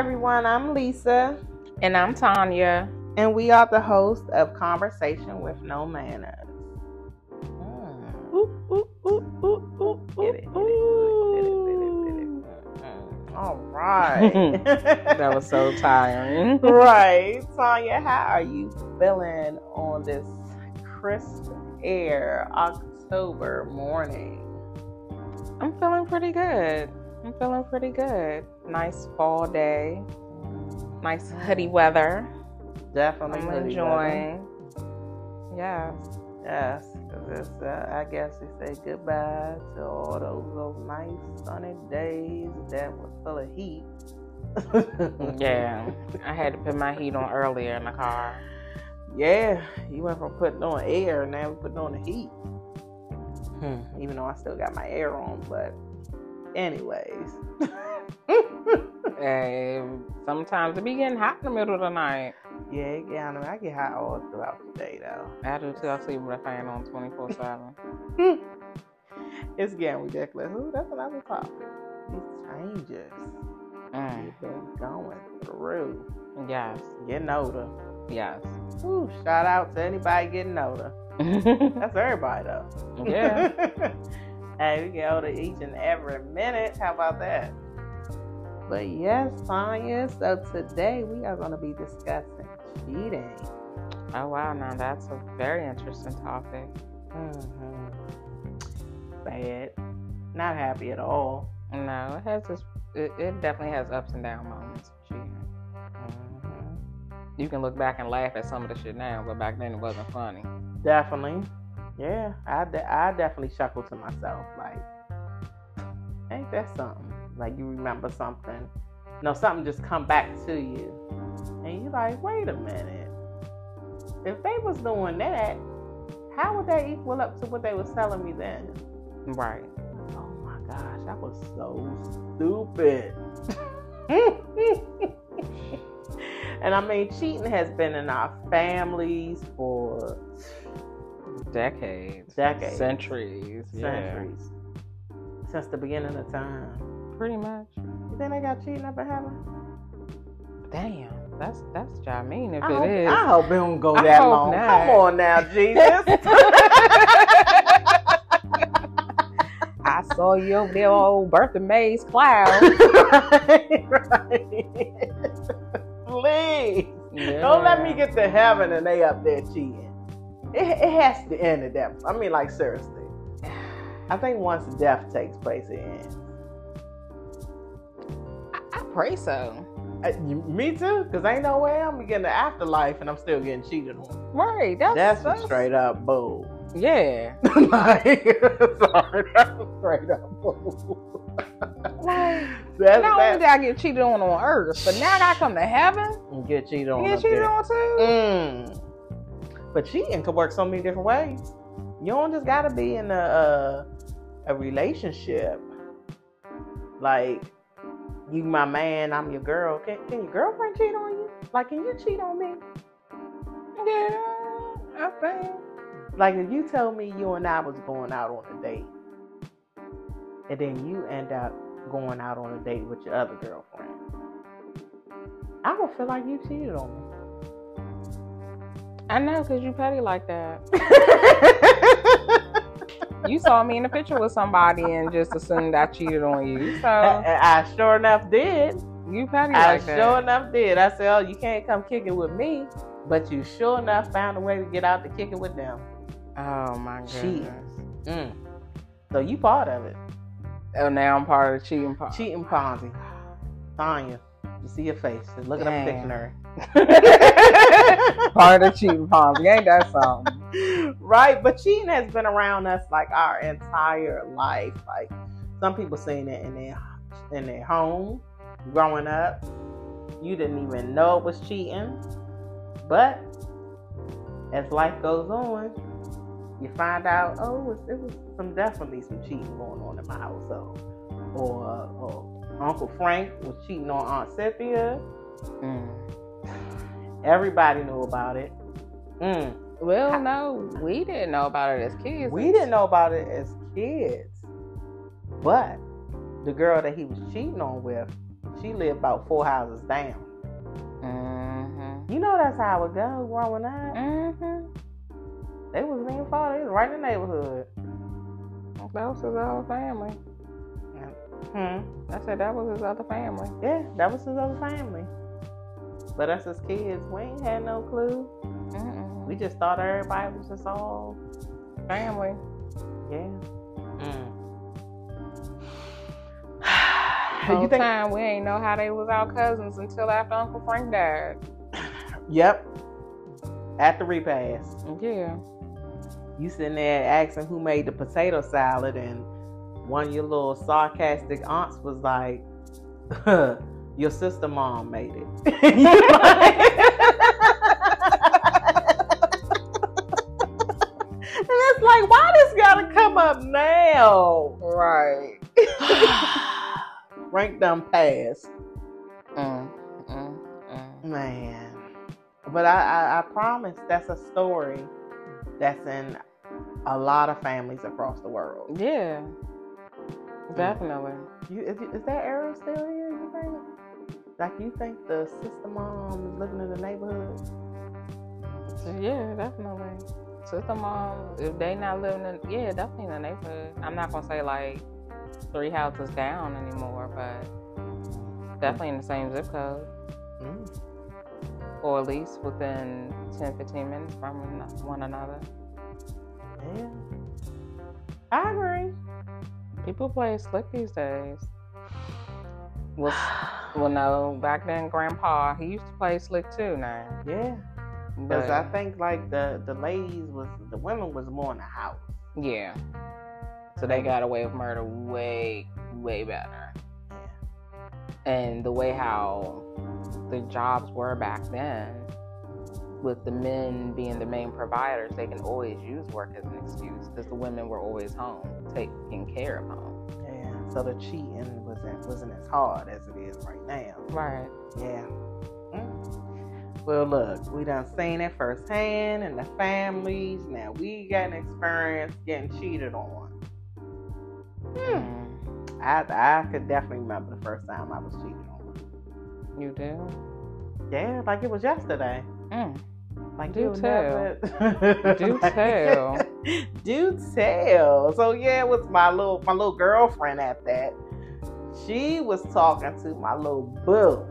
everyone. I'm Lisa, And I'm Tanya. and we are the host of Conversation with No Manners. All right. That was so tiring. right. Tanya, how are you feeling on this crisp air October morning? I'm feeling pretty good. I'm feeling pretty good. Nice fall day. Nice hoodie weather. Definitely. I'm hoodie weather. enjoying. Yes. Yes, it's, uh, I guess we say goodbye to all those, those nice sunny days that were full of heat. Yeah. I had to put my heat on earlier in the car. Yeah, you went from putting on air, and now we're putting on the heat. Hmm, even though I still got my air on, but anyways. hey, sometimes it be getting hot in the middle of the night. yeah, it get, I, mean, I get hot all throughout the day though. I do too. I sleep with a fan on 24 7. It's getting ridiculous. Ooh, that's another topic. These changes Mm. we've been going through. Yes. Getting older. Yes. Ooh, shout out to anybody getting older. That's everybody though. yeah. hey, we get older each and every minute. How about that? But yes, Tanya. So today we are going to be discussing cheating. Oh wow, now that's a very interesting topic. hmm Bad. Not happy at all. No, it has this. It, it definitely has ups and down moments. Cheating. Mhm. You can look back and laugh at some of the shit now, but back then it wasn't funny. Definitely. Yeah, I, de- I definitely chuckle to myself. Like, ain't that something? Like, you remember something. No, something just come back to you. And you're like, wait a minute. If they was doing that, how would that equal up to what they was telling me then? Right. Oh my gosh, that was so stupid. and I mean, cheating has been in our families for Decades. Decades. Centuries. Yeah. centuries. Since the beginning of time. Pretty much. You think they got cheating up in heaven? Damn. That's that's what I mean. If I it hope, is. I hope it don't go I that long. not. Come on now, Jesus. I saw you over there, old Bertha Mays cloud. right, right. Please. Don't let me get to heaven and they up there cheating. It, it has to end at that. I mean, like seriously. I think once death takes place, it ends. I, I pray so. Uh, you- me too, because ain't no way I'm getting the afterlife and I'm still getting cheated on. Right. That's, That's, that's straight up bull. Yeah. like, sorry, that's straight up bull. Like, that's not only that. did I get cheated on on earth, but now that I come to heaven You get cheated on. and get cheated there. on too. Mm. But cheating could work so many different ways. You don't just gotta be in a a, a relationship. Like you my man, I'm your girl. Can, can your girlfriend cheat on you? Like can you cheat on me? Yeah, I think. Like if you tell me you and I was going out on a date, and then you end up going out on a date with your other girlfriend, I would feel like you cheated on me. I know, cause you petty like that. You saw me in the picture with somebody and just assumed I cheated on you. So I, I sure enough did. you petty I like that. sure enough did. I said, "Oh, you can't come kicking with me," but you sure enough found a way to get out to kick it with them. Oh my goodness. Mm. So you part of it. Oh, now I'm part of the cheating part. Cheating Ponzi. Tanya, you see your face. Just look in the dictionary. part of cheating Ponzi. Ain't that something? right, but cheating has been around us like our entire life. Like some people seen it in their in their home growing up. You didn't even know it was cheating. But as life goes on, you find out, oh, it was, it was some definitely some cheating going on in my household. Or, or Uncle Frank was cheating on Aunt Cynthia. Mm. Everybody knew about it. Mm. Well, no, we didn't know about it as kids. We didn't know about it as kids. But the girl that he was cheating on with She lived about four houses down. Mm-hmm. You know that's how it goes growing up. Mm-hmm. They was being far. They was right in the neighborhood. That was his other family. Hmm. I said that was his other family. Yeah, that was his other family. But us as kids, we ain't had no clue. Mm-mm. We just thought everybody was just all family. yeah. Mm. Whole you think? time we ain't know how they was our cousins until after Uncle Frank died. Yep. At the repast, Yeah. you sitting there asking who made the potato salad, and one of your little sarcastic aunts was like, "Your sister mom made it." And it's like, why this gotta come up now? Right. Rank them past. Mm, mm, mm. Man. But I, I, I promise that's a story that's in a lot of families across the world. Yeah. Definitely. You, is, is that Arrow still here, you think? Like, you think the sister mom is living in the neighborhood? Yeah, definitely. Sister mom, if they not living in, yeah, definitely in the neighborhood. I'm not gonna say like three houses down anymore, but definitely in the same zip code, Mm. or at least within 10, 15 minutes from one another. Yeah. I agree. People play slick these days. Well, well, no, back then, Grandpa he used to play slick too. Now, Yeah. Because I think, like, the, the ladies was, the women was more in the house. yeah, so they got away with murder way, way better. Yeah, and the way how the jobs were back then with the men being the main providers they can always use work as an excuse because the women were always home taking care of home Yeah. So the cheating wasn't, wasn't as hard as it is right now. right Yeah. Mm. Well, look, we done seen it firsthand in the families. Now we got an experience getting cheated on. mm. I, I could definitely remember the first time I was cheated on. you do Yeah, like it was yesterday. mm. Like Do never- Do Like- tell. Do tell. So yeah, it was my little my little girlfriend at that. She was talking to my little boo.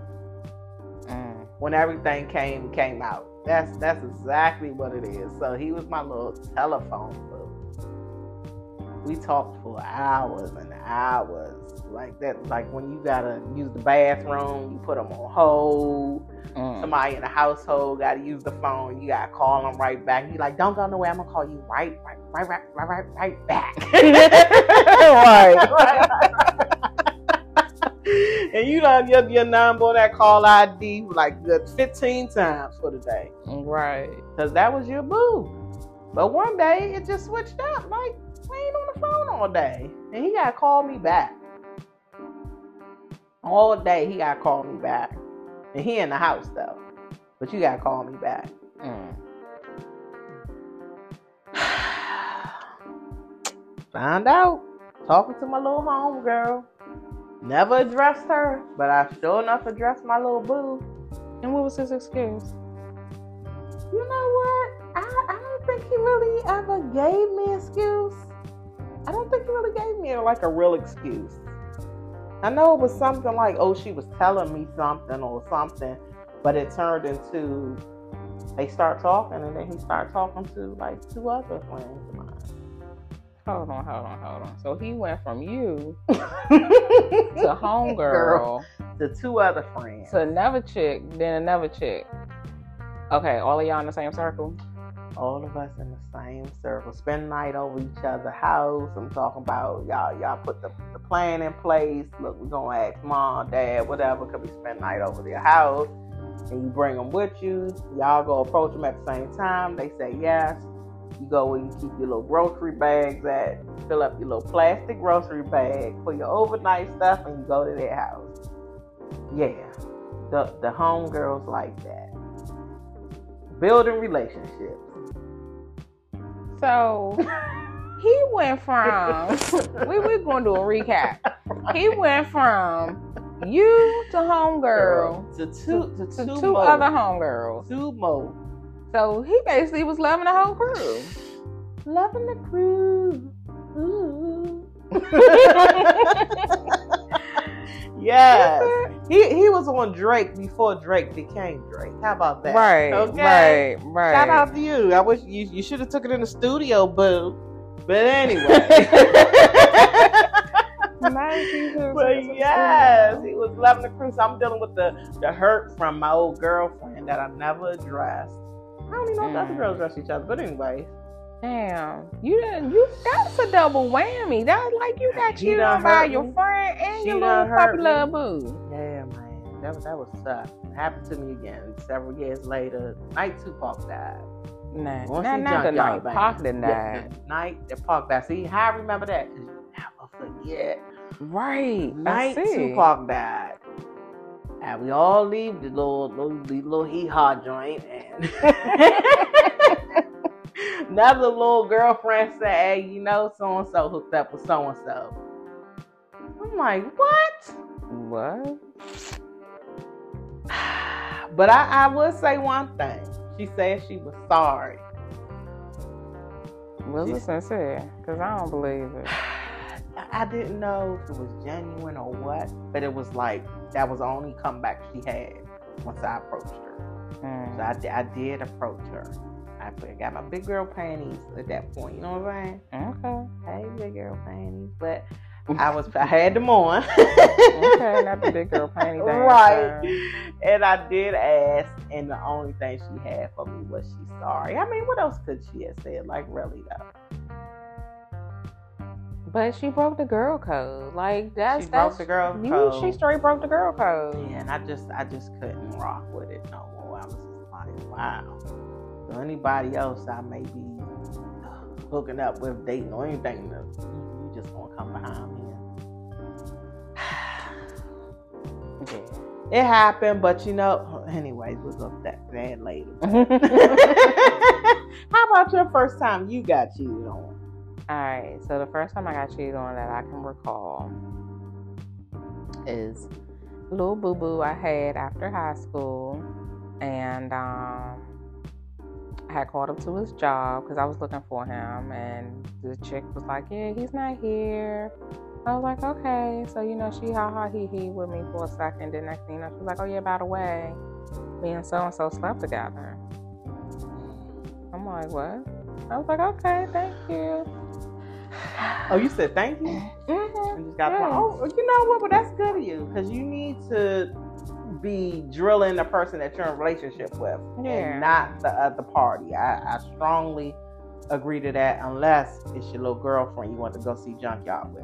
Mm. when everything came came out. That's that's exactly what it is. So he was my little telephone boo. We talked for hours and hours. Like that, like when you gotta use the bathroom, you put them on hold. Mm. Somebody in the household gotta use the phone, you gotta call them right back. You like, don't go nowhere. I'm gonna call you right, right, right, right, right, right, right back. right. and you done your, your number on that call ID like good 15 times for the day. right Because that was your boo. But one day it just switched up. Like, we ain't on the phone all day. And he got to call me back. All day he got to call me back. And he in the house though. But you got to call me back. mm. Found out. Talking to my little home girl. Never addressed her, but I sure enough addressed my little boo. and what was his excuse You know what? I, I don't think he really ever gave me an excuse. I don't think he really gave me like a real excuse. I know it was something like, oh, she was telling me something or something, but it turned into they start talking and then he started talking to like two other friends of mine. hold on hold on hold on so he went from you to to homegirl to two other friends. to another chick, then another chick. Okay, all of y'all in the same circle. All of us in the same circle, spend night over each other's house. I'm talking about y'all. Y'all put the, the plan in place. Look, we're gonna ask mom, dad, whatever. Could we spend night over their house? And you bring them with you. Y'all go approach them at the same time. They say yes. You go where you keep your little grocery bags at. Fill up your little plastic grocery bag for your overnight stuff, and you go to their house. Yeah, the the homegirls like that. Building relationships. So he went from we we going to do a recap. He went from you to homegirl to two to, to two, two other homegirls. two more. So he basically was loving the whole crew. Loving the crew. Ooh. yes. He he was on Drake before Drake became Drake. How about that? Right, Okay. right, right. Shout out to you. I wish you you should have took it in the studio, boo. But anyway. Nice, he was- but yes, he was loving the cruise. I'm dealing with the, the hurt from my old girlfriend that I never addressed. I don't even know if the other Mm. girls address each other, but anyway. Damn, you didn't. You that's a double whammy. That's like you got He cheated on by your me. friend and She your little puppy love boo. Yeah, man. That was that was tough. It happened to me again several years later. Night Tupac died. Nah, Once nah, not the night. Pac done the night Pac died. See how I remember that? never forget. Right. Night. Tupac died. And we all leave the little little, the little hee haw joint and another little girlfriend said, Hey, you know, so and so hooked up with so and so. I'm like, what? What? But I, I would say one thing. She said she was sorry. Was it She's- sincere? Cause I don't believe it. I- didn't know if it was genuine or what, but it was like that was the only comeback she had once I approached her. So Mm. I, I did approach her. I put- got my big girl panties at that point. You know what I'm saying? Okay. Hey, big girl panties. But I was I had them on. Okay, not the big girl panty dance. right. And I did ask, and the only thing she had for me was she's sorry. I mean, what else could she have said? Like, really though? But she broke the girl code. Like that's she broke that's the girl you. code. She straight broke the girl code. Yeah, and I just I just couldn't rock with it no more. I was just like, wow. So anybody else I may be hooking up with, dating or anything, you just gonna come behind me. Yeah. It happened, but you know, anyways, we'll go that that later. How about your first time you got cheated on? All right. So the first time I got cheated on that I can recall is little boo boo I had after high school, and um, I had called him to his job because I was looking for him, and the chick was like, "Yeah, he's not here." I was like, "Okay." So you know, she ha ha he he with me for a second. Then next thing you know, she was like, "Oh yeah, by the way, me and so and so slept together." I'm like, "What?" I was like, "Okay, thank you." Oh, you said thank you. Mm-hmm. And just got Yeah. oh, you know what? But that's good of you because you need to be drilling the person that you're in a relationship with, Yeah. and not the other party. I, I strongly agree to that, unless it's your little girlfriend you want to go see Junkyard with.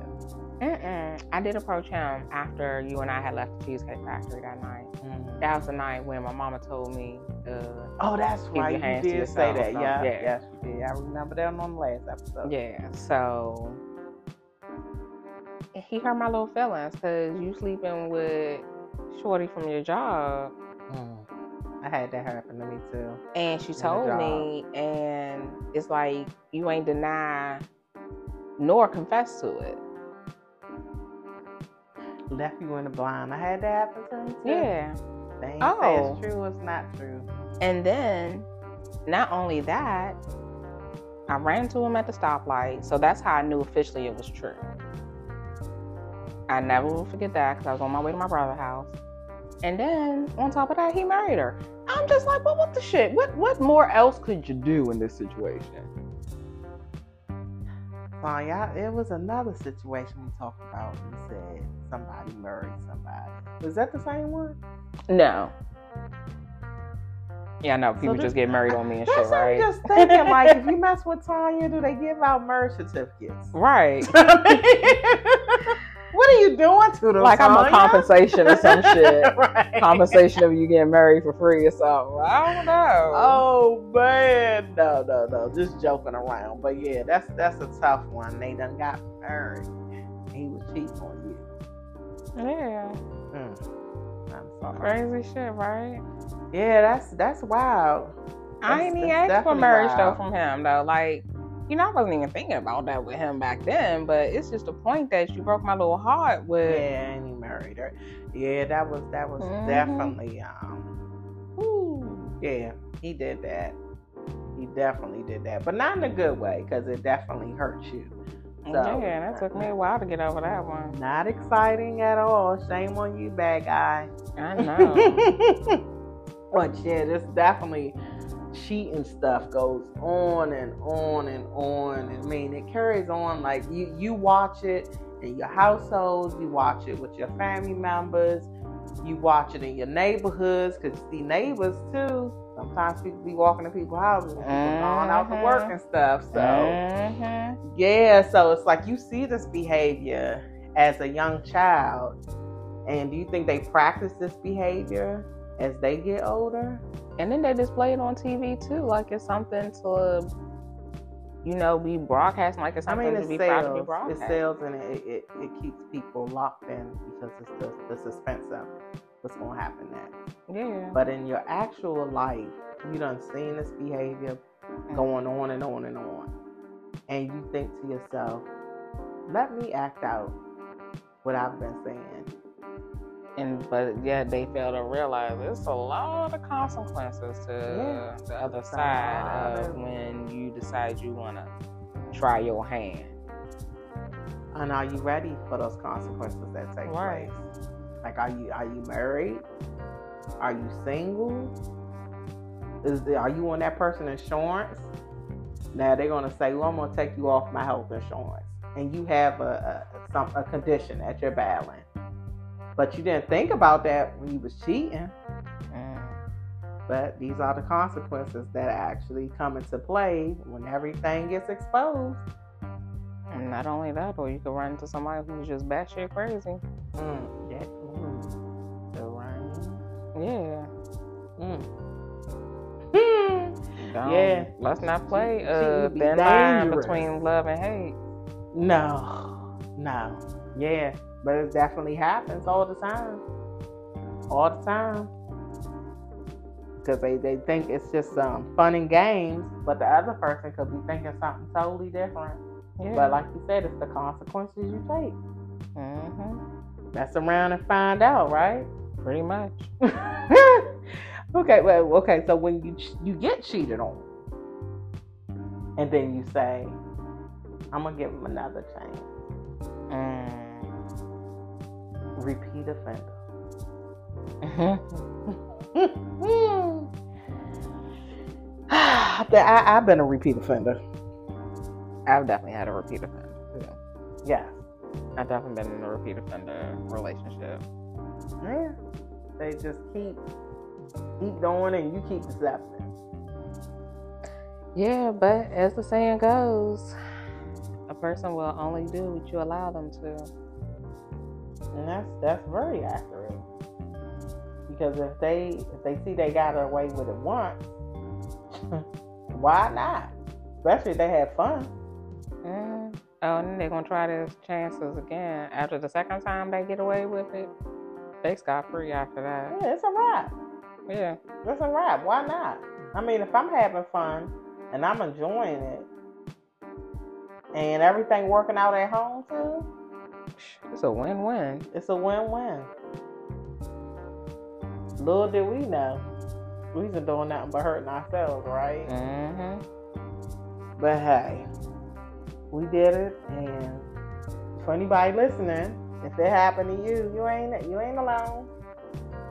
Mm-mm. I did approach him after you and I had left the Cheesecake Factory that night. That was the night when my mama told me, uh, Oh, that's right. You did say that. so, Yeah, yeah. yes, you did. I remember that on the last episode. yeah, so he hurt my little feelings because you sleeping with Shorty from your job. Mm. I had that happen to me too. And she told me, and it's like you ain't deny nor confess to it. Left you in the blind. I had that happen to me too. Yeah. They ain't say Oh. it's true. It's not true. And then, not only that, I ran into him at the stoplight. So that's how I knew officially it was true. I never will forget that because I was on my way to my brother's house. And then, on top of that, he married her. I'm just like, well, what the shit? What what more else could you do in this situation? So yeah, it was another situation we talked about. You said somebody married somebody. Was that the same one? No. Yeah, no, people this- just get married on me and shit, what I'm right? just thinking. Like, if you mess with Tanya, do they give out marriage certificates? Right. what are you doing to them? Like I'm a compensation or some shit. right. Compensation of you getting married for free or something. I don't know. Oh man, no, no, no, just joking around. But yeah, that's that's a tough one. They done got married. He was cheating on you. Yeah. Mm. I'm sorry. Crazy shit, right? Yeah, that's that's wild. I That's- ain't even asked for marriage though from him though. Like, you know, I wasn't even thinking about that with him back then. But it's just the point that you broke my little heart with. Yeah, and he married her. Yeah, that was that was Mhm. definitely um. Ooh, yeah, he did that. He definitely did that, but not in a good way because it definitely hurt you. So, yeah, that took me a while to get over that one. Not exciting at all. Shame on you, bad guy. I know. but yeah, this definitely cheating stuff goes on and on and on. I mean, it carries on like you you watch it in your households, you watch it with your family members, you watch it in your neighborhoods because you see neighbors too. Sometimes people be walking in people's houses, and people going out to work Mhm. and stuff. So Mhm. yeah, so it's like you see this behavior as a young child, and do you think they practice this behavior as they get older? And then they display it on TV too, like it's something to, you know, be broadcast, like it's I something mean, to be it proud to be sells. It sells, and it, it, it keeps people locked in because it's the, the suspense of what's going to happen next. Yeah. But in your actual life, you done seen this behavior mm-hmm. going on and on and on, and you think to yourself, "Let me act out what I've been saying." And but yeah, they fail to realize it's a lot of consequences to Yeah. the other side of when you decide you want to try your hand. And are you ready for those consequences that take Right. place? Like, are you are you married? Are you single? Is there, are you on that person insurance? Now they're gonna say, "Well, I'm gonna take you off my health insurance," and you have a a, some, a condition that you're battling, but you didn't think about that when you was cheating. Mm. But these are the consequences that actually come into play when everything gets exposed. And not only that, but you could run into somebody who's just batshit crazy. Mm, that, mm, the rain. Yeah. Mm. Don't- Yeah. Let's not play She- uh thin line between love and hate. No, no, yeah, but it definitely happens all the time, all the time. Because they, they think it's just um, fun and games, but the other person could be thinking something totally different. Yeah. But like you said, it's the consequences you take. hmm Mess around and find out, right? Pretty much. okay, well, okay. So when you you get cheated on, and then you say, "I'm gonna give him another chance," Mm. Repeat offender. Mhm. I, I, I've been a repeat offender. I've definitely had a repeat offender. too. Yeah, I've definitely been in a repeat offender relationship. yeah. They just keep keep going, and you keep accepting. Yeah, but as the saying goes, a person will only do what you allow them to. And that's that's very accurate. Because if they if they see they got away with it once, why not? Especially if they had fun. Mm. Oh, and they're gonna try their chances again. After the second time they get away with it, they scot free after that. Yeah, it's a wrap. Yeah. It's a wrap. Why not? I mean, if I'm having fun and I'm enjoying it, and everything working out at home too, It's a win-win. it's a win-win. Little did we know, we wasn't doing nothing but hurting ourselves, right? Mm-hmm. But hey, we did it, and for anybody listening, if it happened to you, you ain't you ain't alone.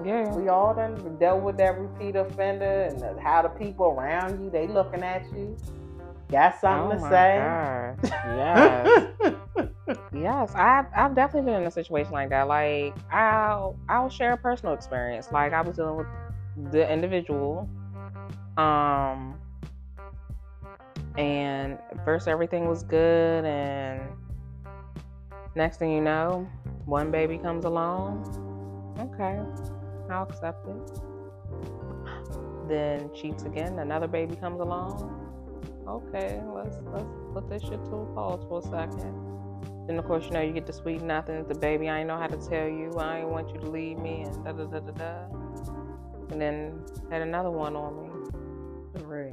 Yeah. We all done dealt with that repeat offender and the- how the people around you they looking at you. Got something oh to my say? gosh. Yes. Yes. I've I've definitely been in a situation like that. Like I'll I'll share a personal experience. Like I was dealing with the individual. Um and first everything was good and next thing you know, one baby comes along. Okay. I'll accept it. Then cheats again, another baby comes along okay, let's let's put this shit to a pause for a second. Then of course you know you get the sweet nothing, the baby I ain't know how to tell you, I ain't want you to leave me and da da da da da. And then had another one on me. Three.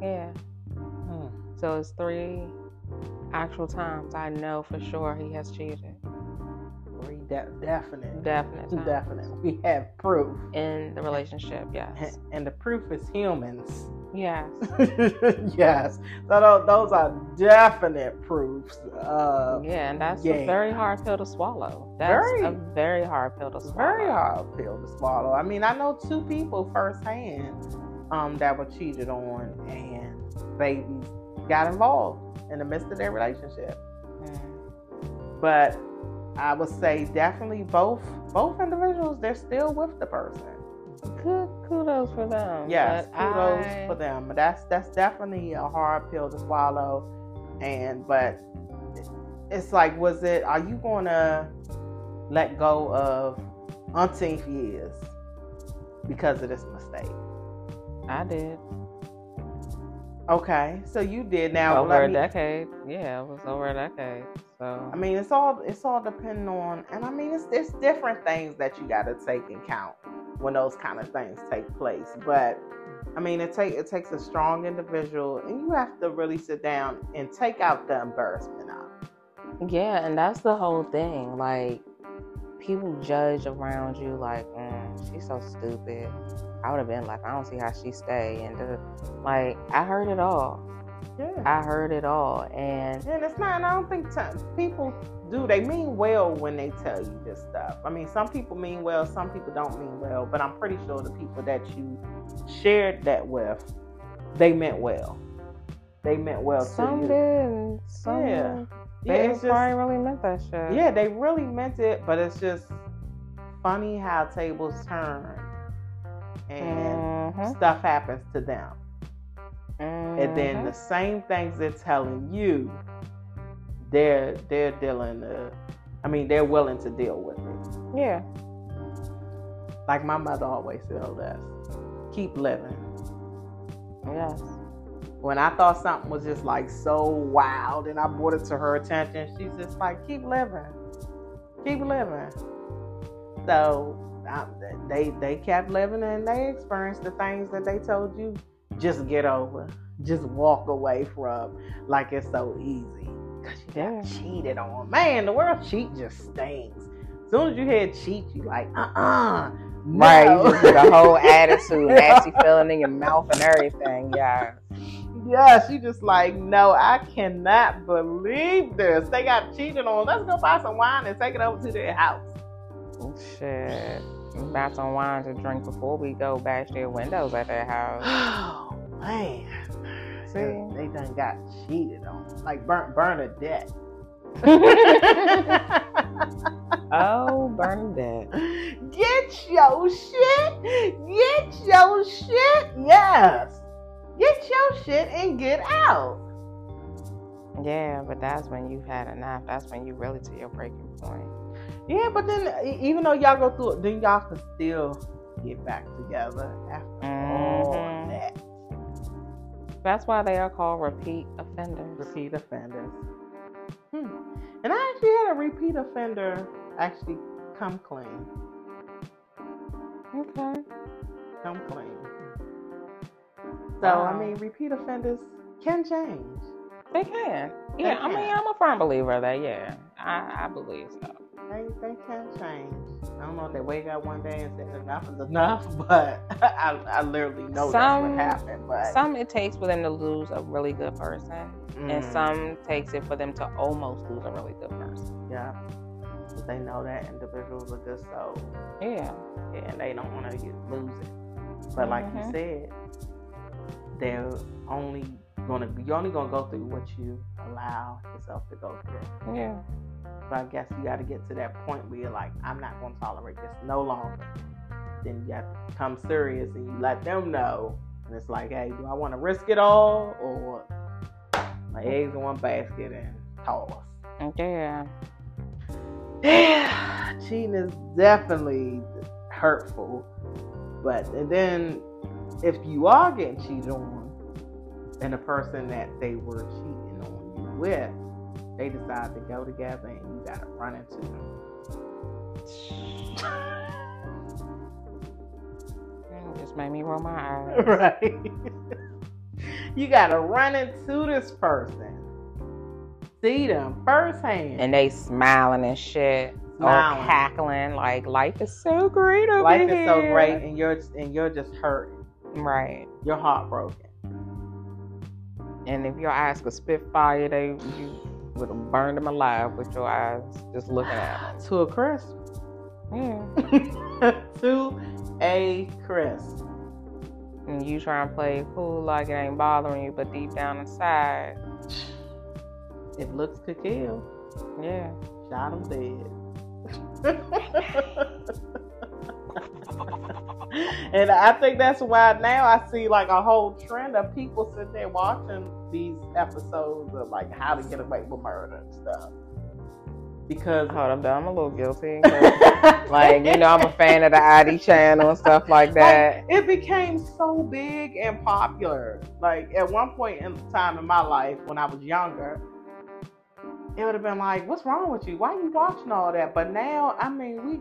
Yeah. Hmm. So it's three actual times I know for sure he has cheated. Three De- definite. Definite. times. Definite. We have proof. In the relationship, yes. And, and the proof is humans. Yes. yes. So those are definite proofs. Uh, Yeah, and that's a very hard pill to swallow. That's Very. a very hard pill to swallow. very hard pill to swallow. I mean, I know two people firsthand um, that were cheated on, and they got involved in the midst of their relationship. Mm. But I would say definitely both both individuals they're still with the person. Good kudos for them. Yes, but kudos I- for them. That's that's definitely a hard pill to swallow. And but it's like, was it? Are you gonna let go of umpteenth years because of this mistake? I did. Okay, so you did. Now, over a me- decade. Yeah, it was over a decade. So I mean, it's all it's all depending on, and I mean, it's it's different things that you got to take in count when those kind of things take place. But I mean, it take it takes a strong individual, and you have to really sit down and take out the embarrassment out. yeah, and that's the whole thing. Like people judge around you like, mm, she's so stupid. I would have been like, I don't see how she stay, and uh, like I heard it all. Yeah. I heard it all, and And it's not, and I don't think t- people do. They mean well when they tell you this stuff. I mean, some people mean well, some people don't mean well, but I'm pretty sure the people that you shared that with, they meant well. They meant well some to you. did, some Yeah. they Yeah, it's just, probably really meant that shit. yeah, they really meant it, but it's just funny how tables turn and Mhm. stuff happens to them. And then Mhm. the same things they're telling you, they're they're dealing. Uh, I mean, they're willing to deal with it. yeah, Like my mother always told us, keep living. yes, When I thought something was just like so wild, and I brought it to her attention, she's just like, keep living, keep living. So um, they they kept living, and they experienced the things that they told you. Just get over. Just walk away from. Like it's so easy. Cause you got cheated on. Man, the word cheat just stings. As soon as you hear cheat, you like, uh uh right. You just get a whole attitude, nasty feeling in your mouth and everything. Yeah, Yeah, she just like, no, I cannot believe this. They got cheated on. Let's go buy some wine and take it over to their house. shit. Buy some wine to drink before we go bash their windows at their house. Man. See? They done got cheated on. Like burn Bernadette. oh, Bernadette. Get your shit. Get your shit. Yes. Get your shit and get out. Yeah, but that's when you've had enough. That's when you really to your breaking point. Yeah, but then even though y'all go through it, then y'all can still get back together after all Mhm. that. That's why they are called repeat offenders. Repeat offenders. Hmm. And I actually had a repeat offender actually come clean. Okay. Come clean. So I mean, repeat offenders can change. They can. Yeah, I mean. I'm a firm believer that, yeah, I, I believe so. They they can change. I don't know if they wake up one day and say enough is enough, but I, I literally know Some- that's what happened. But Some it takes for them to lose a really good person, and Mm, some takes it for them to almost lose a really good person. yeah, 'Cause they know that individuals are just so Yeah. and they don't want to lose it. But like you Mhm. said, they're only gonna you're only gonna go through what you allow yourself to go through. Yeah. But I guess you got to get to that point where you're like, I'm not gonna tolerate this no longer. Then you have to come serious and you let them know, and it's like, hey, do I want to risk it all or my eggs in one basket and toss? Yeah. Yeah, cheating is definitely hurtful. But and then if you are getting cheated on, and the person that they were cheating on you with, they decide to go together and you gotta run into them. It just made me roll my eyes. right. you gotta run into this person. See them firsthand. And they smiling and shit. smiling. All cackling, like life is so great over here. Life is so great, and you're and you're just hurting. Right. You're heartbroken. And if your eyes could spit fire, they you would have burned them alive with your eyes just looking at them. To a crisp. Yeah. Mm. to a crisp. And you try and play cool like it ain't bothering you, but deep down inside, it looks could kill, yeah. shot him dead. and I think that's why now I see like a whole trend of people sitting there watching these episodes of like how to get away with murder and stuff. Because Hold up, though. I'm a little guilty. like, you know, I'm a fan of the ID channel and stuff like that. it became so big and popular. Like at one point in time in my life when I was younger, it would have been like, "What's wrong with you? Why are you watching all that?" But now, I mean, we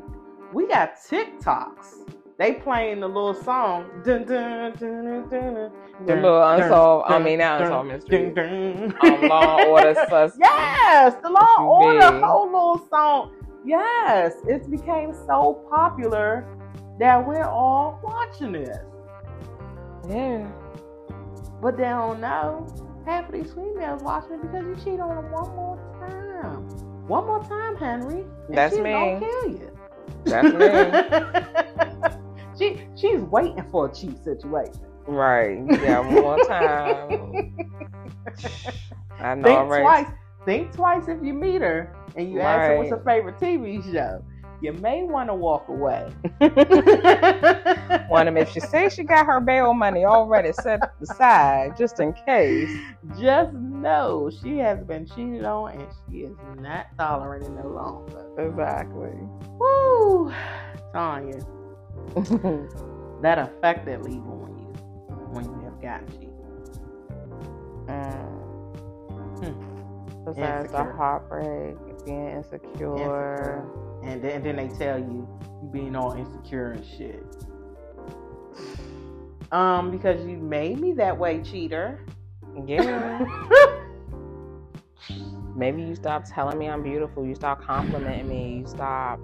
we got TikToks. They playing the little song. Dun, dun, dun, dun, dun, The dun, little dun, unsolved, I dun, mean, not dun, unsolved mystery. dun, dun. Um, Law and Order Sus. Yes, the Law and What you Order mean? whole little song. Yes, it's became so popular that we're all watching this. Yeah. But they don't know. Half of these females watching it because you cheat on them one more time. One more time, Henry. That's me. Gonna kill you. That's she she's waiting for a cheat situation. Right. Yeah, one more time. I know Think already. twice. Think twice if you meet her and you ask her what's her favorite TV show. You may want to walk away. Of them, if she says she got her bail money already set aside, just in case. Just know she has been cheated on and she is not tolerating no longer. Exactly. Woo! Tanya, that affected legal on you when you have gotten cheated. mm. Besides the heartbreak, being insecure. And then, then they tell you you being all insecure and shit. Um, because you made me that way, cheater. Yeah. Maybe you stop telling me I'm beautiful. You stop complimenting me. You stop,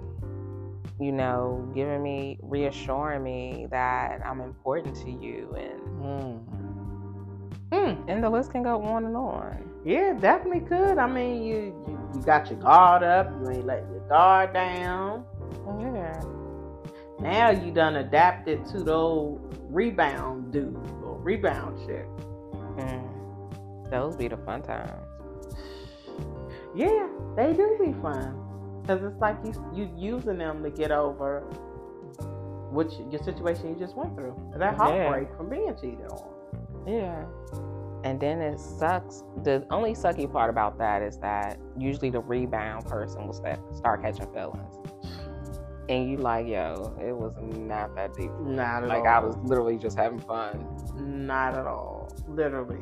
you know, giving me, reassuring me that I'm important to you. And, Mm. Mm. and the list can go on and on. Yeah, definitely could. I mean, you, you you got your guard up. You ain't letting your guard down. Yeah. Now you done adapted to the old rebound dude or rebound chick. Mm. Those be the fun times. Yeah, they do be fun because it's like you you using them to get over which your situation you just went through. That Yeah. heartbreak from being cheated on. Yeah. And then it sucks. The only sucky part about that is that usually the rebound person will start catching feelings. And you like, yo, it was not that deep. Not at Like all. I was literally just having fun. not at all. Literally,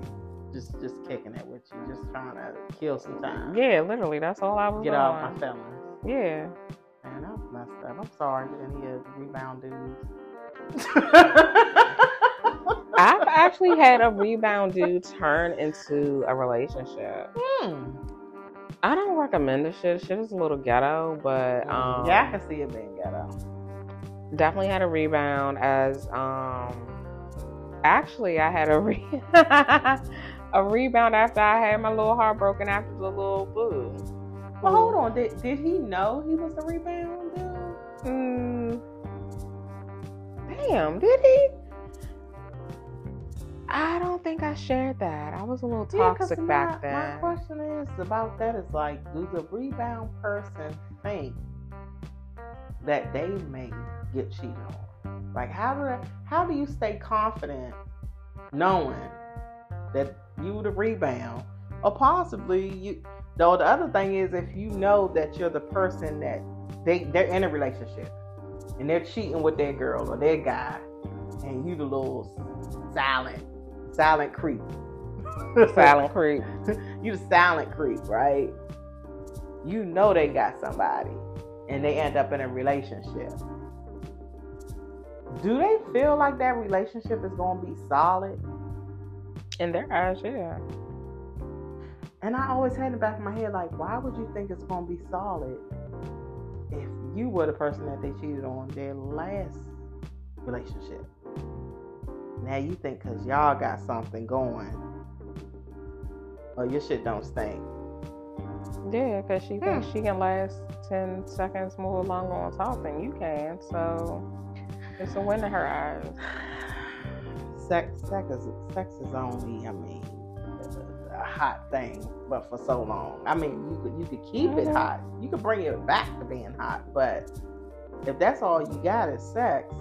just just kicking it with you, just trying to kill some time. Yeah, literally, that's all I was Get doing. off my feelings. Yeah. Man, that was messed up. I'm sorry to any of rebound dudes. I've actually had a rebound dude turn into a relationship. Hmm. I don't recommend this shit. Shit is a little ghetto, but um, yeah, I can see it being ghetto. definitely had a rebound as um actually I had a re- a rebound after I had my little heart broken after the little boo. On. Did, did he know he was a rebound dude? Mm, damn, did he? I don't think I shared that. I was a little Yeah, toxic back my, then. My question is about that is like, do the rebound person think that they may get cheated on? Like, how do how do you stay confident knowing that you the rebound, or possibly you? Though the other thing is, if you know that you're the person that they they're in a relationship and they're cheating with their girl or their guy, and you the little silent silent creep. Silent creep. you the silent creep, right? You know they got somebody and they end up in a relationship. Do they feel like that relationship is going to be solid? In their eyes, yeah. And I always had in the back of my head, like, why would you think it's going to be solid if you were the person that they cheated on their last relationship, now you think because y'all got something going, or your shit don't stink. Yeah, because she thinks hmm. she can last 10 seconds more longer on top than you can. So it's a win in her eyes. Sex, sex is, sex is only, I mean, a hot thing, but for so long. I mean, you could you could keep it Mhm. hot. You could bring it back to being hot, but if that's all you got is sex,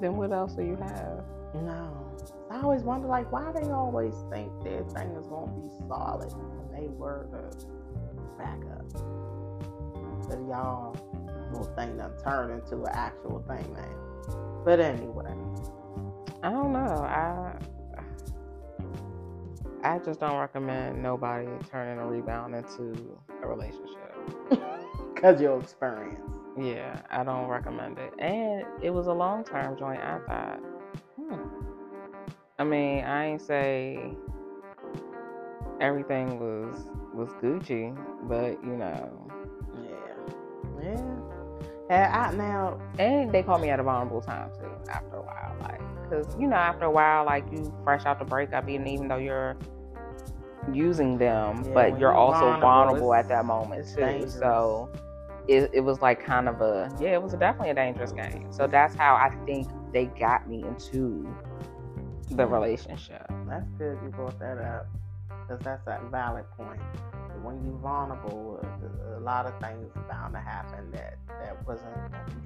Then what else do you have? no. I always wonder, like, why they always think their thing is gonna be solid when they were the backup. But y'all little thing done turned into an actual thing now. But anyway, I don't know. I I just don't recommend nobody turning a rebound into a relationship. because your experience. Yeah, I don't recommend it. And it was a long term joint, I thought. Hmm. I mean, I ain't say everything was was Gucci, but you know, Yeah. Yeah. And I now and they caught me at a vulnerable time too. After a while, like, cause you know, after a while, like you fresh out the breakup, and even though you're using them, Yeah, but you're also oh, vulnerable, vulnerable at that moment too. So it, it was like kind of a yeah, it was definitely a dangerous game. So that's how I think they got me into the relationship. that's good you brought that up because that's a valid point. When you're vulnerable, a, lot of things are bound to happen that that wasn't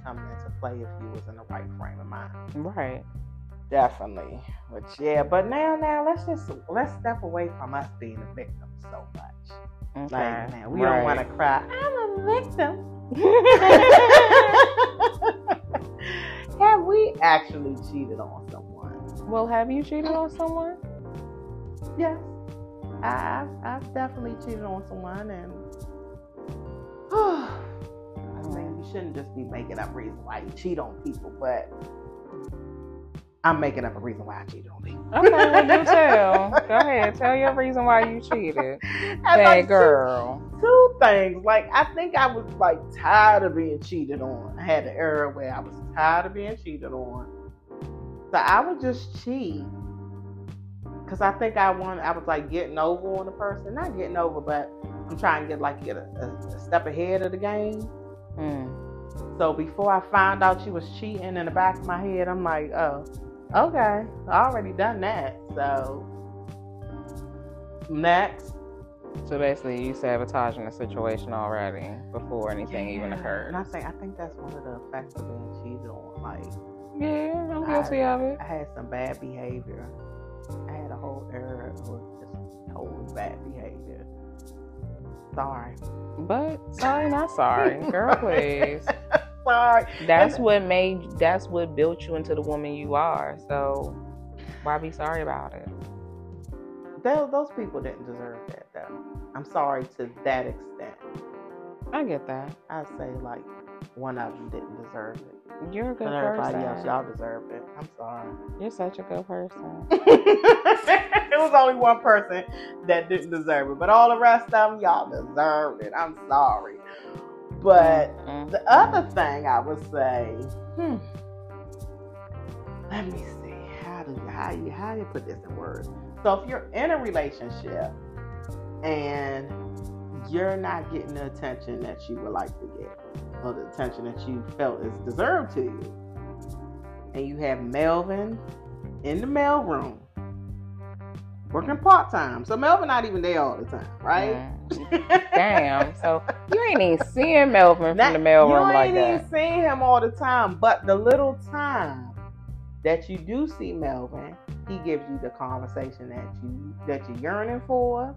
coming into play if you was in the right frame of mind. Right. Definitely. But yeah, but now now let's just let's step away from us being a victim so much. Okay. Like man, we don't want to cry. I'm a victim. Have we actually cheated on someone? well, have you cheated on someone? Yes. I, I've, I've definitely cheated on someone, and I mean, you shouldn't just be making up reasons why you cheat on people, but I'm making up a reason why I cheated on people. Okay, well, do tell. Go ahead, tell your reason why you cheated. Bad like, girl. Two things. Like, I think I was like tired of being cheated on. I had an era where I was tired of being cheated on. So I would just cheat. Cause I think I want I was like getting over on the person. Not getting over, but I'm trying to get like get a, a, a step ahead of the game. Mm. So before I found out she was cheating in the back of my head, I'm like, oh, okay. I already done that. So next. So basically, you sabotaging the situation already before anything even Yeah, occurred. And I think I think that's one of the effects of being cheated on. Like Yeah, I'm guilty of it. I had some bad behavior. I had a whole era of just totally bad behavior. Sorry. But sorry, not sorry, girl. Please. That's And- what made. That's what built you into the woman you are. So why be sorry about it? Those, those people didn't deserve that though. I'm sorry to that extent. I get that. I'd say like one of them didn't deserve it. You're a good But everybody person. else, y'all deserve it. I'm sorry. You're such a good person. it was only one person that didn't deserve it, but all the rest of them, y'all deserved it. I'm sorry. But Mm. the other thing I would say, hmm, let me see, how do you, how you how you put this in words? So if you're in a relationship and you're not getting the attention that you would like to get, or the attention that you felt is deserved to you, and you have Melvin in the mailroom working part time, so Melvin not even there all the time, right? Mm. Damn. So you ain't even seeing Melvin Not- from the mailroom like that. you ain't even seeing him all the time, but the little time that you do see Melvin, he gives you the conversation that you that you're yearning for.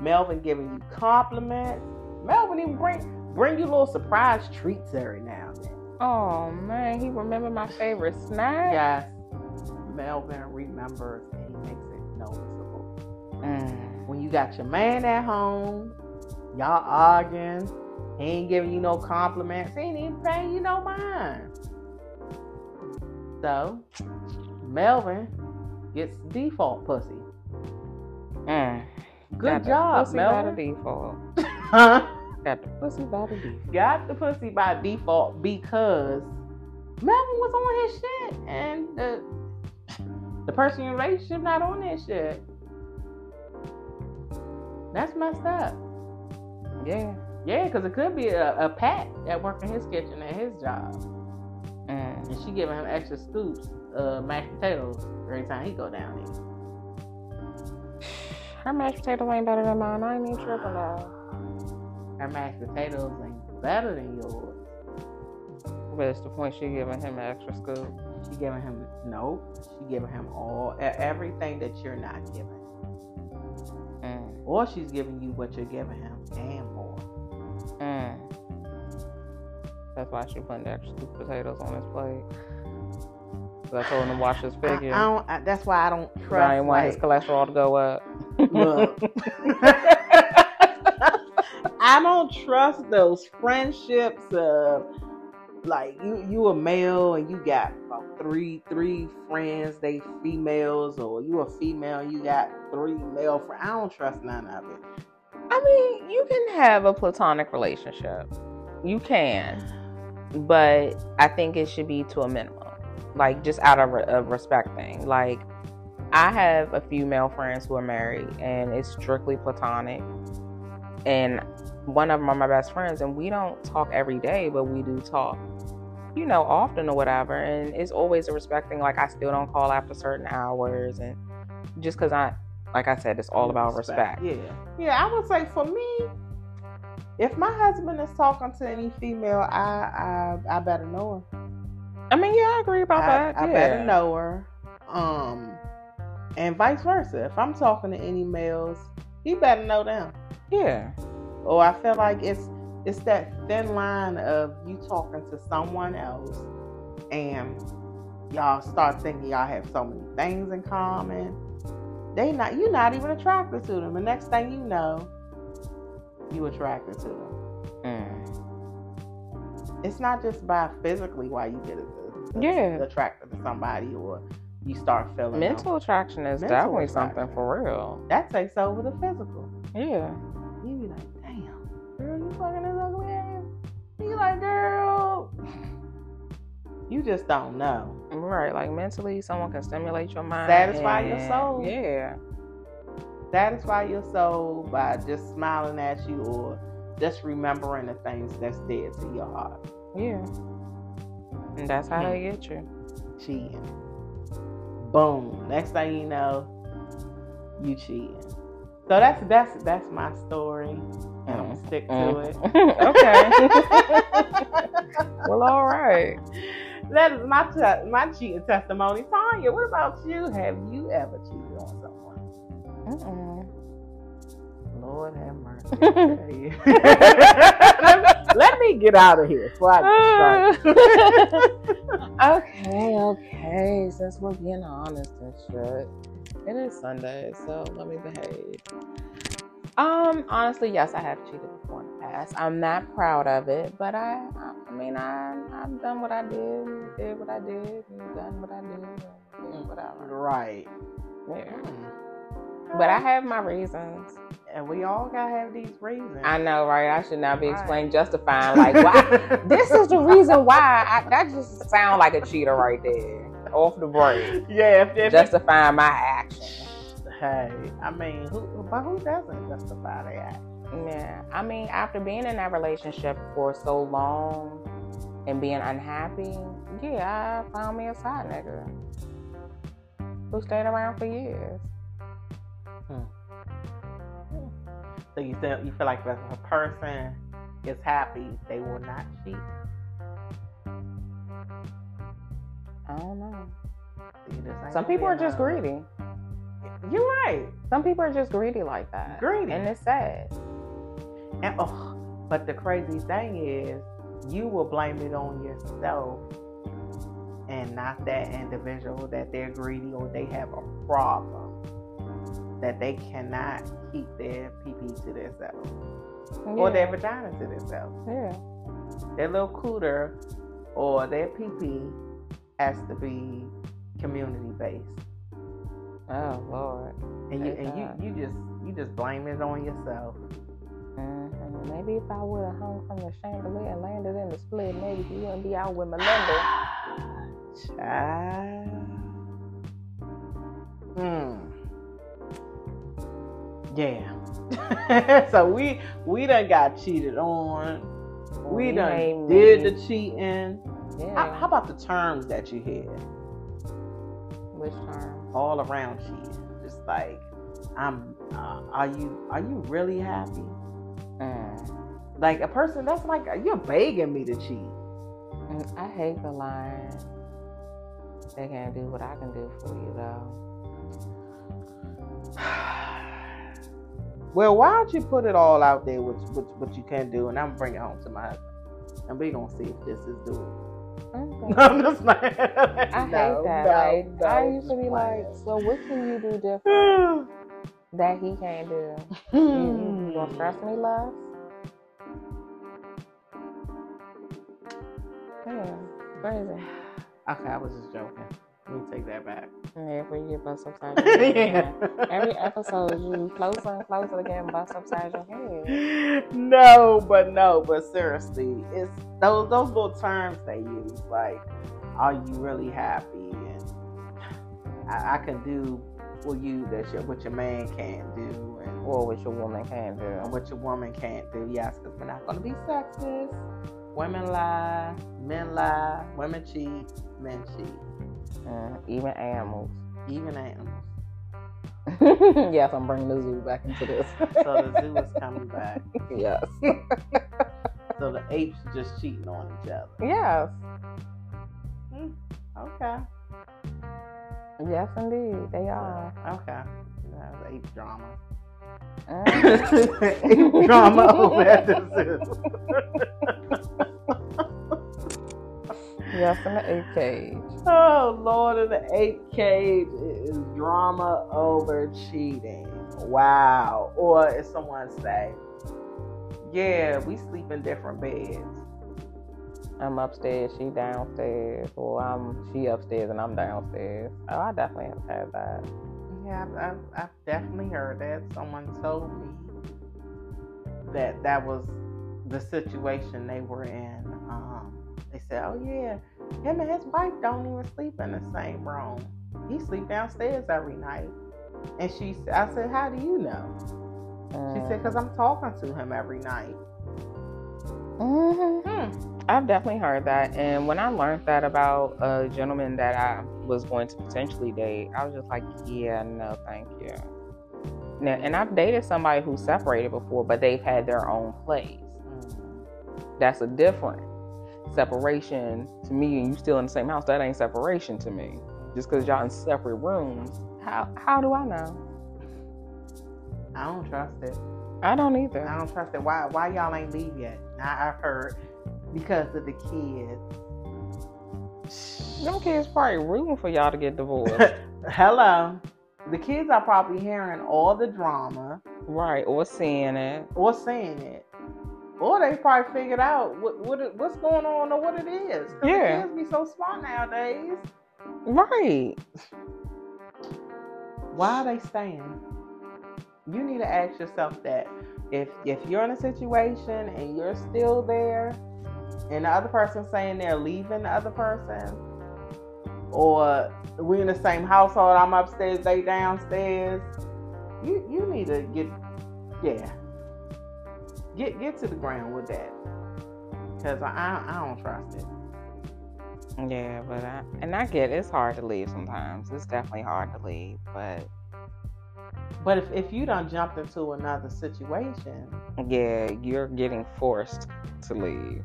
Melvin giving you compliments. Melvin even bring bring you little surprise treats every now and then. Oh man, he remembered my favorite snack. Yes, Melvin remembers Mm. When you got your man at home, y'all arguing, he ain't giving you no compliments, he ain't even paying you no mind. So, Melvin gets default pussy. Mm. Good Got the job, pussy by the default. Huh? Got the pussy by the default. Got the pussy by default because Melvin was on his shit and the the person in relationship not on that shit. That's messed up. Yeah. Yeah, because it could be a, a Pat that work in his kitchen at his job. Mm. And she giving him extra scoops of mashed potatoes every time he go down there. Her mashed potatoes ain't better than mine. I ain't even tripping though. Her mashed potatoes ain't better than yours. But it's the point she giving him an extra scoop. She giving him no. She giving him all everything that you're not giving. Or she's giving you what you're giving him and more. Mm. That's why she putting the extra potatoes on his plate. 'Cause I told him to wash his figure. I don't. I, that's why I don't trust. I didn't want his cholesterol to go up. Look. I don't trust those friendships of like you you a male and you got about three three friends they females or you a female you got three male friends. I don't trust none of it. I mean, you can have a platonic relationship. You can. But I think it should be to a minimum. Like, just out of a respect thing. Like, I have a few male friends who are married, and it's strictly platonic. And one of them are my best friends, and we don't talk every day, but we do talk, you know, often or whatever. And it's always a respect thing. Like, I still don't call after certain hours. And just because I, like I said, it's all about respect. Yeah. Yeah, I would say for me, if my husband is talking to any female, I I, I better know her. I mean, yeah, I agree about I, that. I yeah. better know her. Um, and vice versa. If I'm talking to any males, he better know them. Yeah. Or I feel like it's it's that thin line of you talking to someone else and y'all start thinking y'all have so many things in common. They not you're not even attracted to them. The next thing you know, you attracted to them. Mm. It's not just by physically why you get it, Yeah. attracted to somebody or you start feeling them. Mental attraction is Mental definitely attraction. something for real. that takes over the physical. Yeah. You be like, girl, you fucking this ugly ass. You like, girl. You just don't know. Right. Like mentally, someone can stimulate your mind. Satisfy your soul. Yeah. Satisfy your soul by just smiling at you or just remembering the things that's dear to your heart. Yeah. And that's how they hmm. get you. Cheating. Boom. Next thing you know, you cheating. So that's that's that's my story. And I'm gonna mm. stick to mm. it. okay. well, all right. That is my te- my cheating testimony. Tanya, what about you? Have you ever cheated on someone? Mm-mm. Lord have mercy. Tell. Let me get out of here before I get started. okay, okay. Since we're being honest and shit, it is Sunday, so let me behave. Um, honestly, yes, I have cheated before in the past. I'm not proud of it, but I, I, I mean, I, I've done what I did, did what I did, and done what I did, and did whatever. right. Yeah. Hmm. But I have my reasons. And we all gotta have these reasons. I know, right? I should not be Right. explaining, justifying, like, why. this is the reason why. I, that just sound like a cheater right there. Off the break. yeah, if, if Justifying my action. hey, I mean, who, but who doesn't justify that? Yeah. I mean, after being in that relationship for so long and being unhappy, yeah, I found me a side nigga who stayed around for years. Hmm. So you feel you feel like if a person is happy, they will not cheat. I don't know. You just ain't Some people are just greedy. You're right. Some people are just greedy like that. Greedy. And it's sad. And oh, but the crazy thing is, you will blame it on yourself and not that individual that they're greedy or they have a problem that they cannot keep their PP to themselves or their vagina to themselves. yeah. Their little cooter or their PP has to be community based. Oh Lord. And you Praise and you, God. you just you just blame it on yourself. hmm maybe if I would have hung from the chandelier and landed in the split, maybe you wouldn't be out with Melinda. Child. Hmm. Yeah. so we we done got cheated on. We done did the cheating. Yeah. How, how about the terms that you had Which term? all around cheating? Just like, I'm. Uh, are you are you really happy? Mm. Like a person that's like you're begging me to cheat. Mm, I hate the line. They can't do what I can do for you, though. well, why don't you put it all out there, what, what, what you can do, and I'm gonna bring it home to my husband, and we gonna see if this is doable. Okay. I'm just like, I hate that. like, I used to be like, so what can you do different that he can't do? You, you, you gonna stress me less? Yeah, crazy. Okay, I was just joking. Let me take that back. Yeah, we get bust upside. Yeah. Every episode, you closer and closer to getting bust upside your head. no, but no, but seriously, it's those those little terms they use. Like, are you really happy? And I, I can do for you that your, what your man can't do, and Or what your woman can't do. and what your woman can't do. Yes, because we're not going to be sexist. Women lie, men lie, women cheat, men cheat, Mm, even animals. even animals. yes, I'm bringing the zoo back into this. So the zoo is coming back. yes. So the apes are just cheating on each other. yes. Okay. Yes, indeed. They are. Okay. That's ape drama. Mm. ape drama over at the zoo. Yes, in the ape cage. Oh Lord, in the ape cage it is drama over cheating. Wow. Or if someone say, Yeah, we sleep in different beds. I'm upstairs, she downstairs, or I'm she upstairs and I'm downstairs. Oh, I definitely have had that. Yeah, I've, I've, I've definitely heard that. Someone told me that that was the situation they were in. Um, they said, "Oh yeah, him and his wife don't even sleep in the same room. He sleep downstairs every night." And she, I said, "How do you know?" She said, "Cause I'm talking to him every night." hmm Hmm. I've definitely heard that. And when I learned that about a gentleman that I was going to potentially date, I was just like, yeah, no, thank you. Now, and I've dated somebody who's separated before, but they've had their own place. That's a different separation to me, and you still in the same house. That ain't separation to me. Just because y'all in separate rooms, how how do I know? I don't trust it. I don't either. I don't trust it. Why? Why y'all ain't leave yet? Now I've heard because of the kids. Them kids probably rooting for y'all to get divorced, Hello. The kids are probably hearing all the drama right? Or seeing it. or seeing it. Or they probably figured out what, what it, what's going on or what it is. Yeah. Kids be so smart nowadays. Right. Why are they staying? You need to ask yourself that. If if you're in a situation and you're still there and the other person saying they're leaving the other person, or we're in the same household, I'm upstairs, they downstairs, you you need to get yeah. Get get to the ground with that. Cause I I, I don't trust it. Yeah, but I and I get it's hard to leave sometimes. It's definitely hard to leave, but But if, if you don't jump into another situation, yeah, you're getting forced to leave.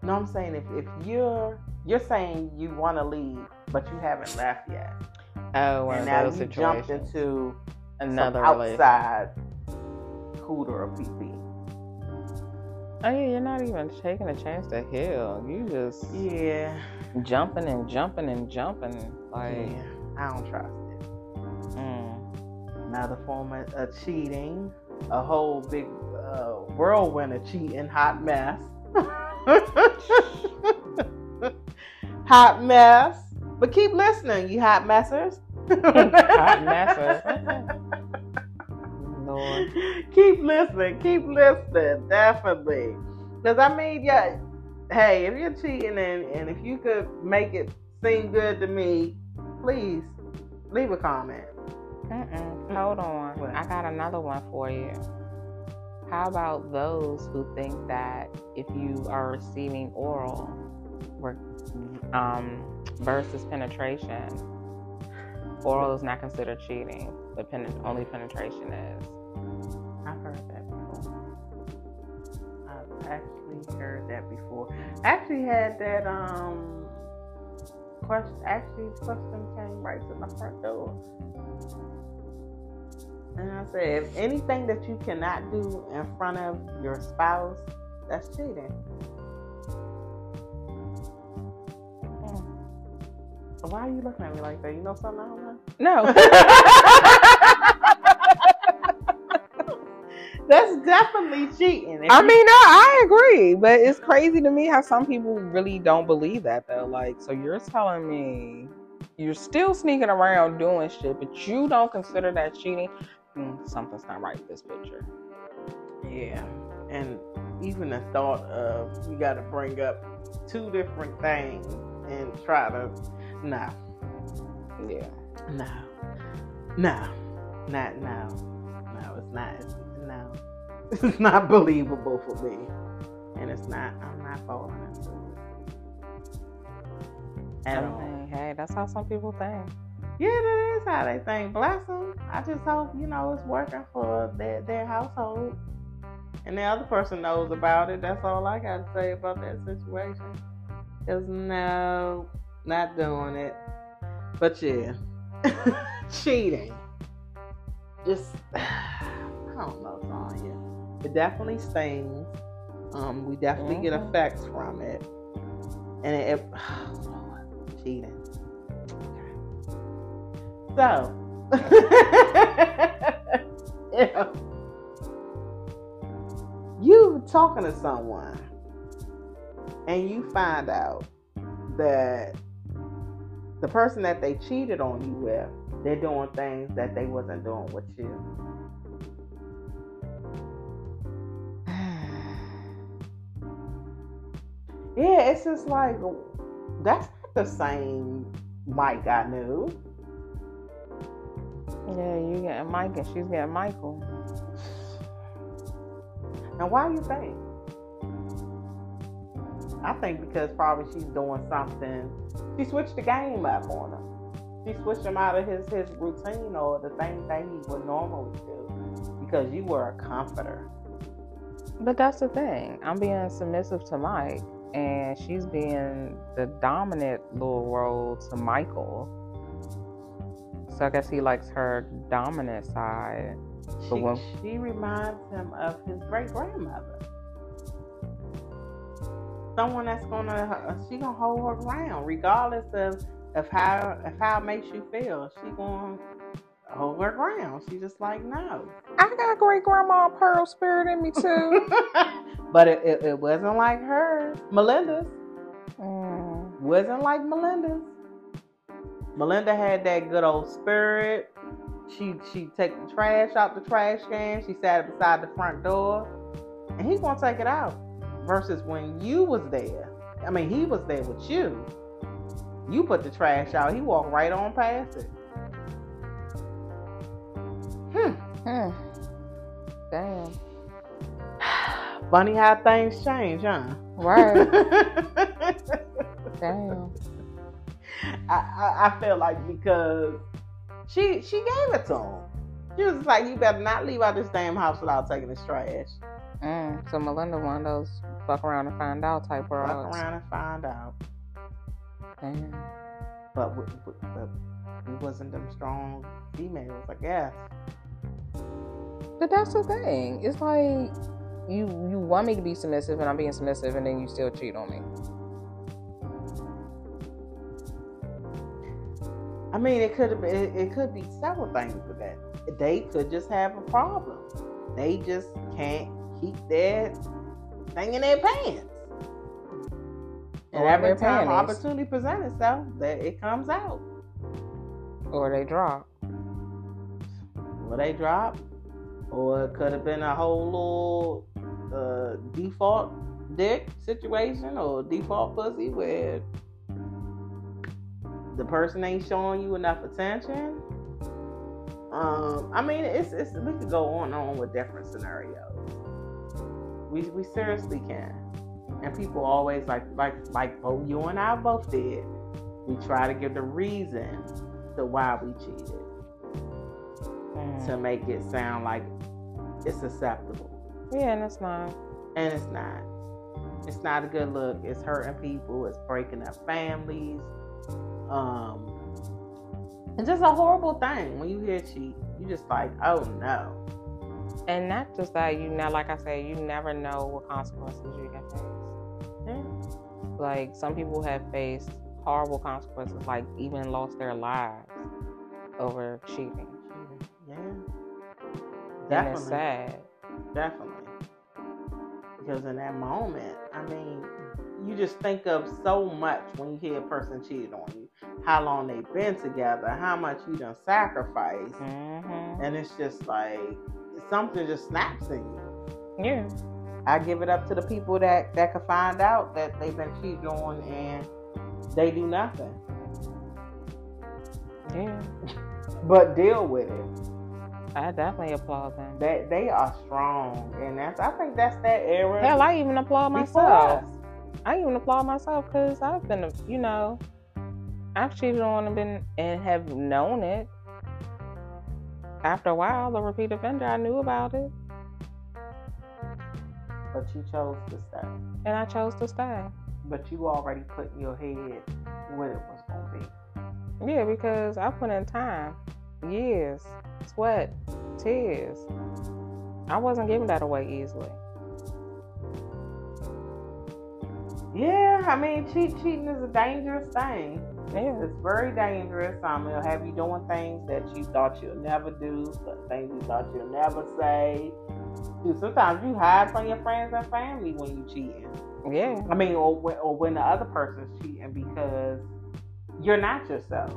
what I'm saying? If if you're you're saying you want to leave, but you haven't left yet, Oh, and now you jumped into Another outside cooter or PP. Oh yeah, you're not even taking a chance to heal. You just Yeah, jumping and jumping and jumping. Like, yeah, I don't trust it. mm. Another form of, of cheating, a whole big uh, whirlwind of cheating, hot mess. hot mess. But keep listening, you hot messers. Hot messers. Lord. keep listening. Keep listening. Definitely. Because I mean, yeah. Hey, if you're cheating and, and if you could make it seem good to me, please leave a comment. Mm-mm. Hold on. What? I got another one for you. How about those who think that if you are receiving oral um, versus penetration, oral is not considered cheating, but pen- only penetration is? That before. I actually had that um question. Actually, question came right to my front door, and I said, if anything that you cannot do in front of your spouse, that's cheating. Hmm. Why are you looking at me like that? You know something I don't know? No. definitely cheating. I mean, no, I agree, but it's crazy to me how some people really don't believe that though. Like, so you're telling me you're still sneaking around doing shit, but you don't consider that cheating? Hmm, something's not right with this picture. Yeah, and even the thought of you got to bring up two different things and try to no, Yeah. no, no, not no, no. It's not. No, it's not believable for me, and it's not. I'm not falling into it at I all. mean, hey, that's how some people think. Yeah, that is how they think. Bless them. I just hope you know it's working for their their household, and the other person knows about it. That's all I got to say about that situation. Cause no, not doing it. But yeah, cheating. Just I don't know. It definitely stings. Um, we definitely get Mhm. effects from it, and it, it cheating. So, you talking to someone and you find out that the person that they cheated on you with, they're doing things that they wasn't doing with you. Yeah, it's just like that's not the same Mike I knew. Yeah, you getting Mike and she's getting Michael. And why you think? I think because probably she's doing something. She switched the game up on him. She switched him out of his his routine or the things that he would normally do because you were a comforter. But that's the thing. I'm being submissive to Mike, and she's being the dominant little role to Michael. So I guess he likes her dominant side. She, when- she reminds him of his great grandmother. Someone that's gonna she gonna hold her ground regardless of of how of how it makes you feel. She gonna her ground. She just like no. I got great grandma Pearl spirit in me too. but it, it, it wasn't like her. Melinda's Mm. wasn't like Melinda's. Melinda had that good old spirit. She she take the trash out the trash can. She sat beside the front door, and he's gonna take it out. Versus when you was there. I mean, he was there with you. You put the trash out. He walked right on past it. Hmm. Hmm. Damn. Funny how things change, huh? Right. Damn. I, I, I feel like because she she gave it to him. She was like, "You better not leave out this damn house without taking this trash. Mm. So Melinda one of those fuck around and find out type Fuck girls. around and find out." Damn. But, but, but we wasn't them strong females, I guess. But that's the thing. It's like you you want me to be submissive and I'm being submissive and then you still cheat on me. I mean, it could have been, it, it could be several things with that. They could just have a problem. They just can't keep their thing in their pants. And Or every time panties. opportunity presents itself, that it comes out. Or they drop. Will they drop? Or it could have been a whole little uh, default dick situation or default pussy where the person ain't showing you enough attention. Um, I mean, it's, it's we could go on and on with different scenarios. We we seriously can, and people always like like like both you and I both did. We try to give the reason to why we cheated Mm. to make it sound like it's acceptable, Yeah, and it's not. and it's not. It's not a good look. It's hurting people. It's breaking up families. Um, and just a horrible thing when you hear cheat. You just like, oh no. And not just that, you know, like I said, you never know what consequences you can face. Yeah. Like some people have faced horrible consequences, like even lost their lives over cheating. Yeah. And it's Definitely. sad. Definitely. Because in that moment, I mean, you just think of so much when you hear a person cheated on you. How long they've been together, how much you done sacrificed. hmm And it's just like something just snaps in you. Yeah. I give it up to the people that, that could find out that they've been cheated on and they do nothing. Yeah. But deal with it. I definitely applaud them. That they are strong. And that's I think that's that era. Hell, I even applaud myself. I even applaud myself because I've been, you know, I've cheated on and been and have known it. After a while, the repeat offender, I knew about it, But you chose to stay. and I chose to stay. But you already put in your head what it was gonna be. Yeah, because I put in time, years, sweat, tears. I wasn't giving that away easily. Yeah, I mean, cheat cheating is a dangerous thing. Yeah. It's very dangerous. Um, it'll have you doing things that you thought you'll never do, things you thought you'll never say. Dude, sometimes you hide from your friends and family when you're cheating. Yeah. I mean, or or when the other person's cheating because you're not yourself.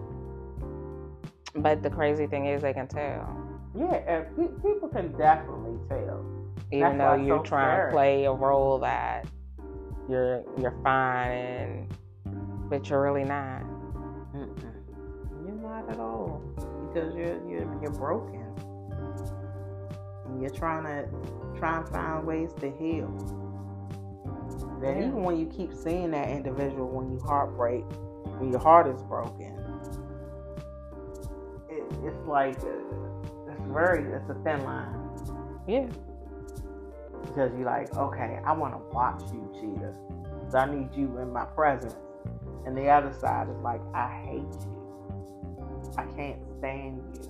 But the crazy thing is, they can tell. Yeah, and pe- people can definitely tell. even That's though you're so trying scary. to play a role that you're you're fine and but you're really not Mm-mm. You're not at all because you're you're you're broken, and you're trying to try and find ways to heal. That Yeah. even when you keep seeing that individual, when you heartbreak, when your heart is broken, it's like it's very it's a thin line yeah because you're like, okay, I want to watch you, cheetah. So I need you in my presence. And the other side is like, I hate you. I can't stand you.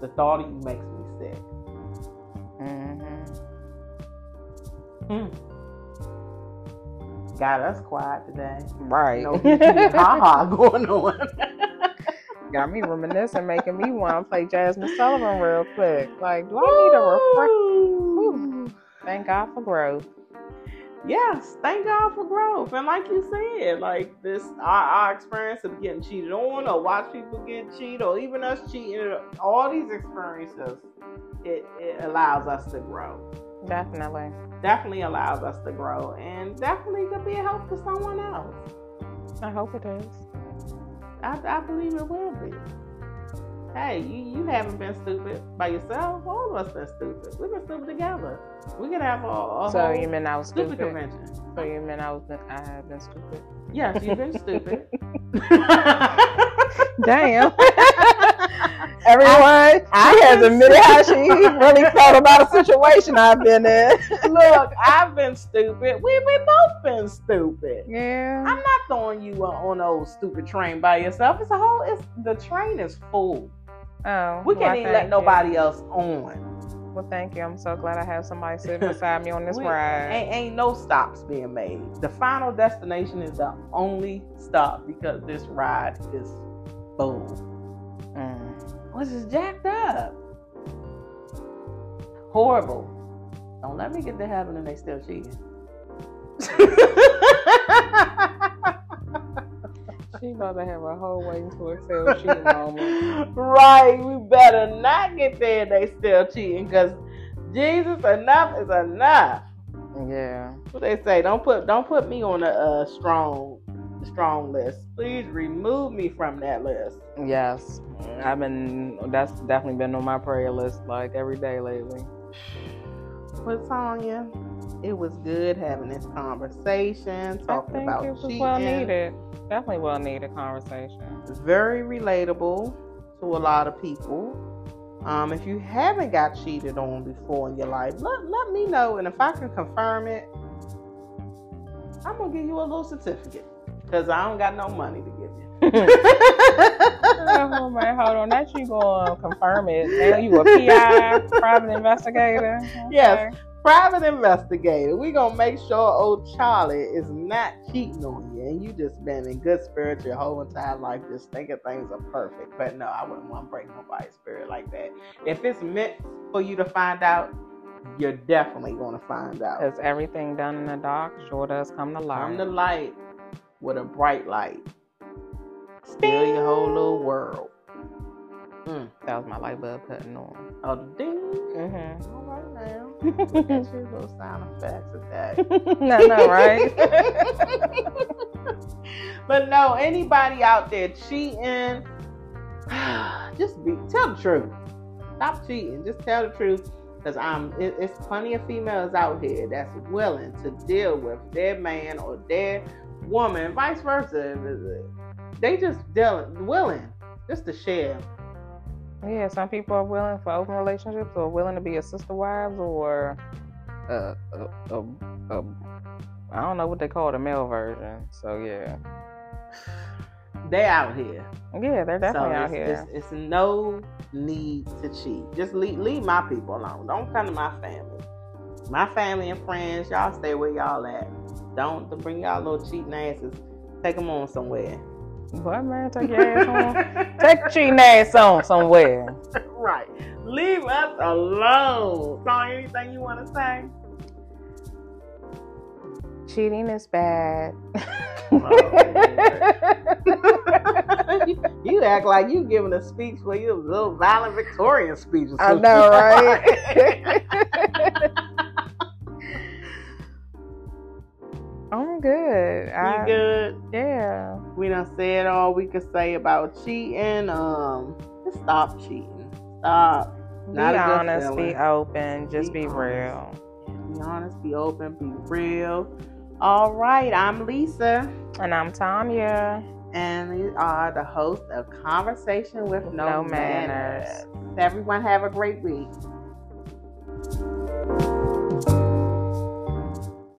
The thought of you makes me sick. mm-hmm. Got us quiet today. right No ha ha going on. Got me reminiscing making me want to play Jazmine Sullivan real quick like do i need a refresh thank god for growth Yes, thank God for growth. And like you said, like this, our, our experience of getting cheated on, or watch people get cheated, or even us cheating, all these experiences, it, it allows us to grow. definitely Definitely allows us to grow, and definitely could be a help to someone else. i hope it is I, I believe it will be. Hey, you, you haven't been stupid by yourself. All of us been stupid. We've been stupid together. We could have a, a so you mean i was stupid stupid convention. so you mean i was i have been stupid Yes, you've been stupid. damn everyone I she has admitted how she really felt about a situation i've been in Look, I've been stupid. We we both been stupid. yeah I'm not throwing you on, on old stupid train by yourself. It's a whole. It's the train is full. Oh, We can't even thank let you. nobody else on. Well, thank you. I'm so glad I have somebody sitting beside me on this We- ride. Ain't, ain't no stops being made. The final destination is the only stop because this ride is full. What's is jacked up? Horrible. Don't let me get to heaven and they still cheating. She about to have a whole Waiting to Exhale cheating moment. right, we better not get there and they still cheating because Jesus, enough is enough. Yeah. What they say? Don't put don't put me on a uh, strong strong list. Please remove me from that list. Yes. I've been that's definitely been on my prayer list like every day lately. With Tanya, it was good having this conversation, I talking think about it was cheating. well needed. Definitely well needed conversation. It's very relatable to a lot of people. Um, if you haven't got cheated on before in your life, let, let me know. And if I can confirm it, I'm going to give you a little certificate because I don't got no money to give you. oh man, hold on. That you gonna confirm it. Now you a PI, private investigator. Yes. Private investigator. we going to make sure old Charlie is not cheating on you. And you just been in good spirits your whole entire life, just thinking things are perfect. But no, I wouldn't want to break nobody's spirit like that. If it's meant for you to find out, you're definitely going to find out. Because everything done in the dark sure does come to light. Come to light with a bright light. Steal your whole little world. Mm. That was my light bulb cutting on. Oh, the ding. Mm-hmm. All right now. That's your little sound effects today. no, no, right? but no, anybody out there cheating, just be tell the truth. Stop cheating. Just tell the truth. Because I'm it, it's plenty of females out here that's willing to deal with their man or their woman, vice versa. They just dealing willing just to share. yeah, some people are willing for open relationships or willing to be a sister wives or uh, a, a, a, I don't know what they call the male version. So yeah. They out here. Yeah, they're definitely so out here. It's, it's no need to cheat. Just leave, leave my people alone. Don't come to my family. My family and friends, y'all stay where y'all at. Don't bring y'all little cheating asses. Take them on somewhere. What man? Take your ass on. Take your cheating ass on somewhere. right. Leave us alone. Song, anything you want to say? Cheating is bad. you, you act like you giving a speech where you a little violent Victorian speech. or I know, right? I'm good. you I, good? Yeah. We done said all we could say about cheating. Um, just stop cheating. Stop. Be Not honest, be open, just Be be, real. Be honest, be open, be real. All right, I'm Lisa, And I'm Tanya. and we are the host of Conversation with No, No Manners. Manners. Everyone have a great week.